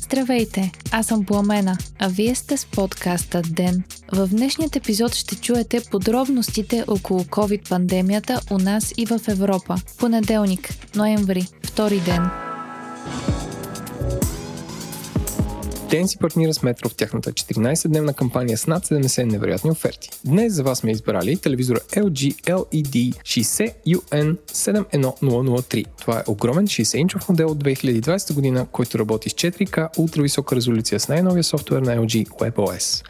Здравейте, аз съм Пламена, а вие сте с подкаста ДЕН. В днешният епизод ще чуете подробностите около COVID-пандемията у нас и в Европа. Понеделник, ноември, втори ден. Ден си партнира с Метро в тяхната 14-дневна кампания с над 70 невероятни оферти. Днес за вас сме избрали телевизора LG LED 60UN71003. Това е огромен 60-инчов модел от 2020 година, който работи с 4K ултрависока резолюция с най-новия софтуер на LG WebOS.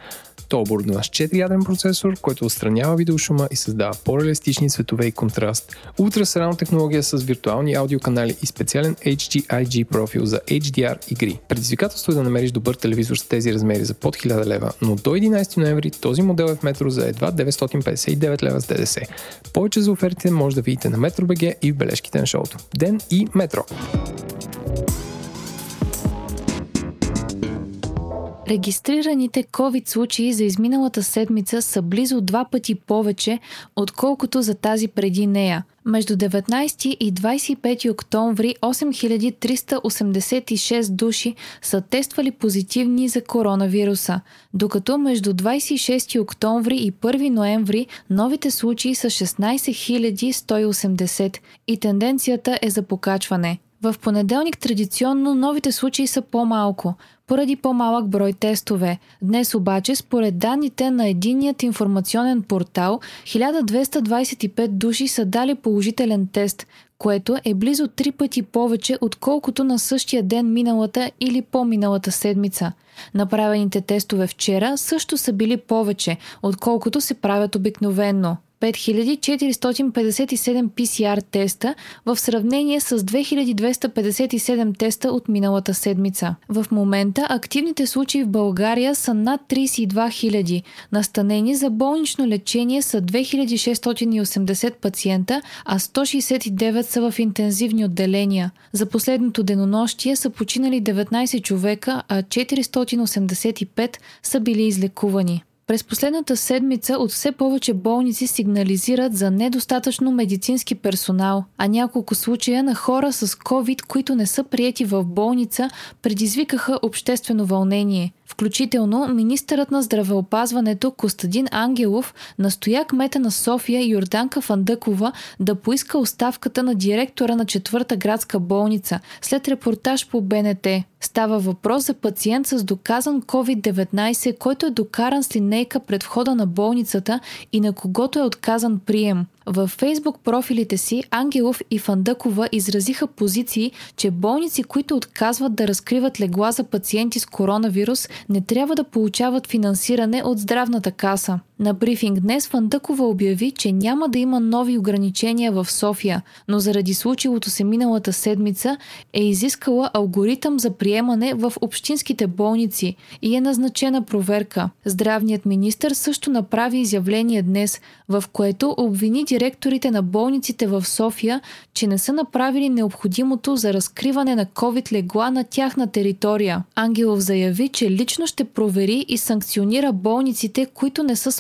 То е оборудван с 4-ядрен процесор, който отстранява видеошума и създава по-реалистични цветове и контраст, ултрасрано технология с виртуални аудиоканали и специален HDIG профил за HDR игри. Предизвикателство е да намериш добър телевизор с тези размери за под 1000 лева, но до 11 ноември този модел е в метро за едва 959 лева с ДДС. Повече за офертите може да видите на Metro.bg и в бележките на шоуто. Ден и Метро! Регистрираните COVID случаи за изминалата седмица са близо два пъти повече, отколкото за тази преди нея. Между 19 и 25 октомври 8386 души са тествали позитивни за коронавируса, докато между 26 октомври и 1 ноември новите случаи са 16 180 и тенденцията е за покачване. В понеделник традиционно новите случаи са по-малко, поради по-малък брой тестове. Днес обаче, според данните на единият информационен портал, 1225 души са дали положителен тест, което е близо три пъти повече, отколкото на същия ден миналата или по-миналата седмица. Направените тестове вчера също са били повече, отколкото се правят обикновенно. 5457 PCR теста в сравнение с 2257 теста от миналата седмица. В момента активните случаи в България са над 32 000. Настанени за болнично лечение са 2680 пациента, а 169 са в интензивни отделения. За последното денонощие са починали 19 човека, а 485 са били излекувани. През последната седмица от все повече болници сигнализират за недостатъчно медицински персонал, а няколко случая на хора с COVID, които не са приети в болница, предизвикаха обществено вълнение – Включително министърът на здравеопазването Костадин Ангелов настоя кмета на София Йорданка Фандъкова да поиска оставката на директора на четвърта градска болница след репортаж по БНТ. Става въпрос за пациент с доказан COVID-19, който е докаран с линейка пред входа на болницата и на когото е отказан прием. Във фейсбук профилите си Ангелов и Фандъкова изразиха позиции, че болници, които отказват да разкриват легла за пациенти с коронавирус, не трябва да получават финансиране от здравната каса. На брифинг днес Фандъкова обяви, че няма да има нови ограничения в София, но заради случилото се миналата седмица е изискала алгоритъм за приемане в общинските болници и е назначена проверка. Здравният министр също направи изявление днес, в което обвини директорите на болниците в София, че не са направили необходимото за разкриване на COVID легла на тяхна територия. Ангелов заяви, че лично ще провери и санкционира болниците, които не са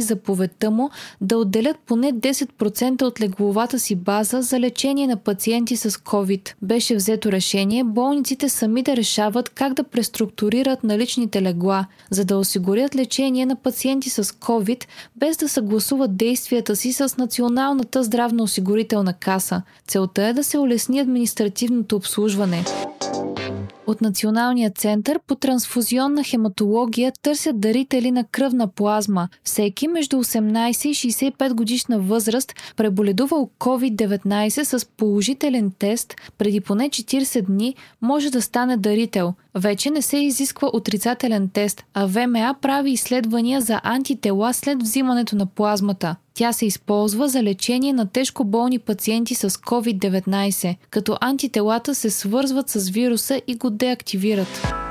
заповедта му да отделят поне 10% от легловата си база за лечение на пациенти с COVID. Беше взето решение болниците сами да решават как да преструктурират наличните легла, за да осигурят лечение на пациенти с COVID, без да съгласуват действията си с Националната здравноосигурителна каса. Целта е да се улесни административното обслужване. От Националния център по трансфузионна хематология търсят дарители на кръвна плазма. Всеки между 18 и 65 годишна възраст, преболедувал COVID-19 с положителен тест преди поне 40 дни, може да стане дарител. Вече не се изисква отрицателен тест, а ВМА прави изследвания за антитела след взимането на плазмата. Тя се използва за лечение на тежко болни пациенти с COVID-19, като антителата се свързват с вируса и го деактивират.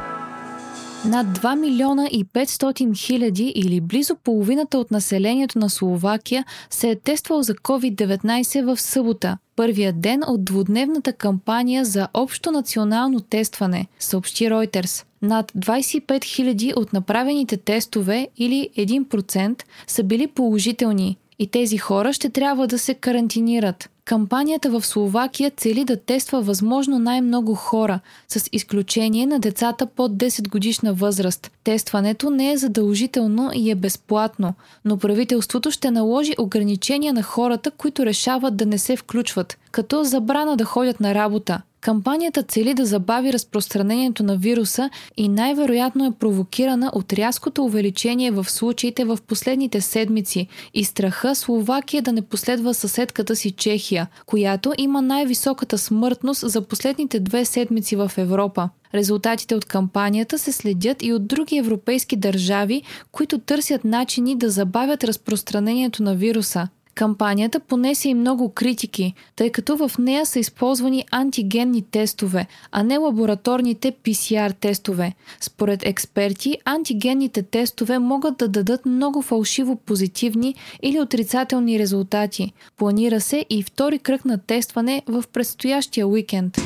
Над 2 милиона и 500 хиляди или близо половината от населението на Словакия се е тествал за COVID-19 в събота, първия ден от двудневната кампания за общо национално тестване, съобщи Reuters. Над 25 000 от направените тестове или 1% са били положителни, и тези хора ще трябва да се карантинират. Кампанията в Словакия цели да тества възможно най-много хора, с изключение на децата под 10 годишна възраст. Тестването не е задължително и е безплатно, но правителството ще наложи ограничения на хората, които решават да не се включват, като забрана да ходят на работа. Кампанията цели да забави разпространението на вируса и най-вероятно е провокирана от рязкото увеличение в случаите в последните седмици и страха Словакия да не последва съседката си Чехия, която има най-високата смъртност за последните две седмици в Европа. Резултатите от кампанията се следят и от други европейски държави, които търсят начини да забавят разпространението на вируса. Кампанията понесе и много критики, тъй като в нея са използвани антигенни тестове, а не лабораторните PCR тестове. Според експерти, антигенните тестове могат да дадат много фалшиво позитивни или отрицателни резултати. Планира се и втори кръг на тестване в предстоящия уикенд.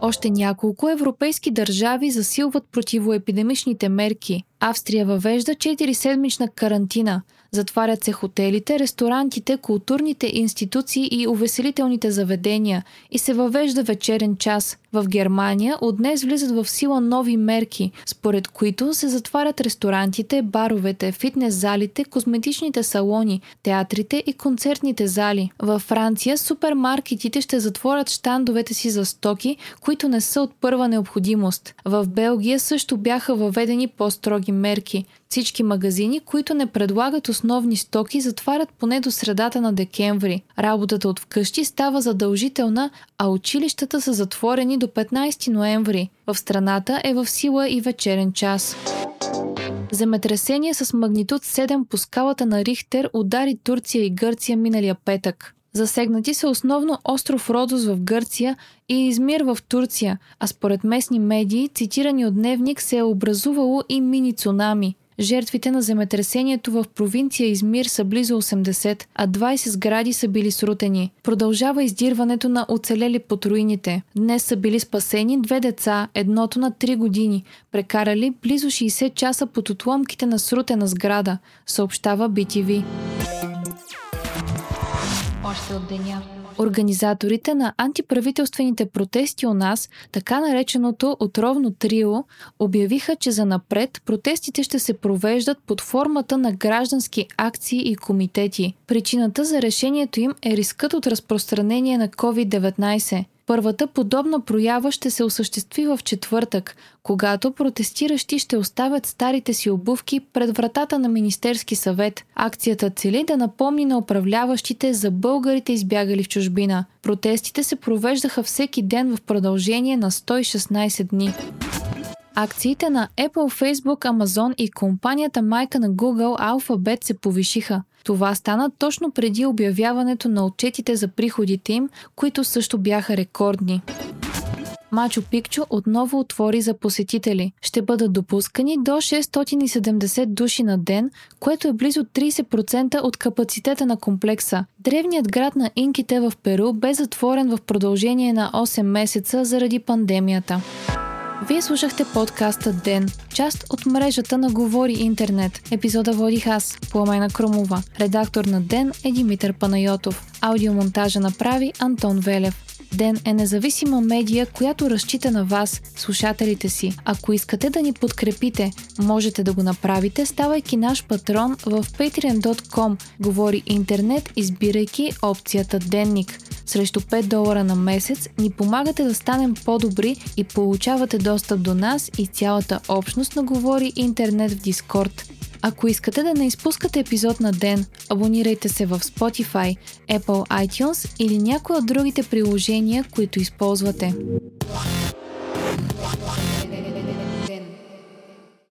Още няколко европейски държави засилват противоепидемичните мерки. Австрия въвежда 4-седмична карантина – Затварят се хотелите, ресторантите, културните институции и увеселителните заведения и се въвежда вечерен час. В Германия от днес влизат в сила нови мерки, според които се затварят ресторантите, баровете, фитнес залите, козметичните салони, театрите и концертните зали. Във Франция супермаркетите ще затворят штандовете си за стоки, които не са от първа необходимост. В Белгия също бяха въведени по-строги мерки. Всички магазини, които не предлагат основни стоки, затварят поне до средата на декември. Работата от вкъщи става задължителна, а училищата са затворени до 15 ноември. В страната е в сила и вечерен час. Земетресение с магнитуд 7 по скалата на Рихтер удари Турция и Гърция миналия петък. Засегнати са основно остров Родос в Гърция и Измир в Турция, а според местни медии, цитирани от Дневник, се е образувало и мини цунами – Жертвите на земетресението в провинция Измир са близо 80, а 20 сгради са били срутени. Продължава издирването на оцелели под руините. Днес са били спасени две деца, едното на 3 години, прекарали близо 60 часа под отломките на срутена сграда, съобщава BTV. Още от деня. Организаторите на антиправителствените протести у нас, така нареченото отровно трио, обявиха, че за напред протестите ще се провеждат под формата на граждански акции и комитети. Причината за решението им е рискът от разпространение на COVID-19. Първата подобна проява ще се осъществи в четвъртък, когато протестиращи ще оставят старите си обувки пред вратата на Министерски съвет. Акцията цели да напомни на управляващите за българите избягали в чужбина. Протестите се провеждаха всеки ден в продължение на 116 дни. Акциите на Apple, Facebook, Amazon и компанията майка на Google Alphabet се повишиха. Това стана точно преди обявяването на отчетите за приходите им, които също бяха рекордни. Мачо Пикчо отново отвори за посетители. Ще бъдат допускани до 670 души на ден, което е близо 30% от капацитета на комплекса. Древният град на инките в Перу бе затворен в продължение на 8 месеца заради пандемията. Вие слушахте подкаста Ден, част от мрежата на Говори Интернет. Епизода водих аз, Пламена Кромова. Редактор на Ден е Димитър Панайотов. Аудиомонтажа направи Антон Велев. Ден е независима медия, която разчита на вас, слушателите си. Ако искате да ни подкрепите, можете да го направите, ставайки наш патрон в patreon.com. Говори интернет, избирайки опцията Денник. Срещу 5 долара на месец ни помагате да станем по-добри и получавате достъп до нас и цялата общност на Говори интернет в Дискорд. Ако искате да не изпускате епизод на ден, абонирайте се в Spotify, Apple iTunes или някои от другите приложения, които използвате.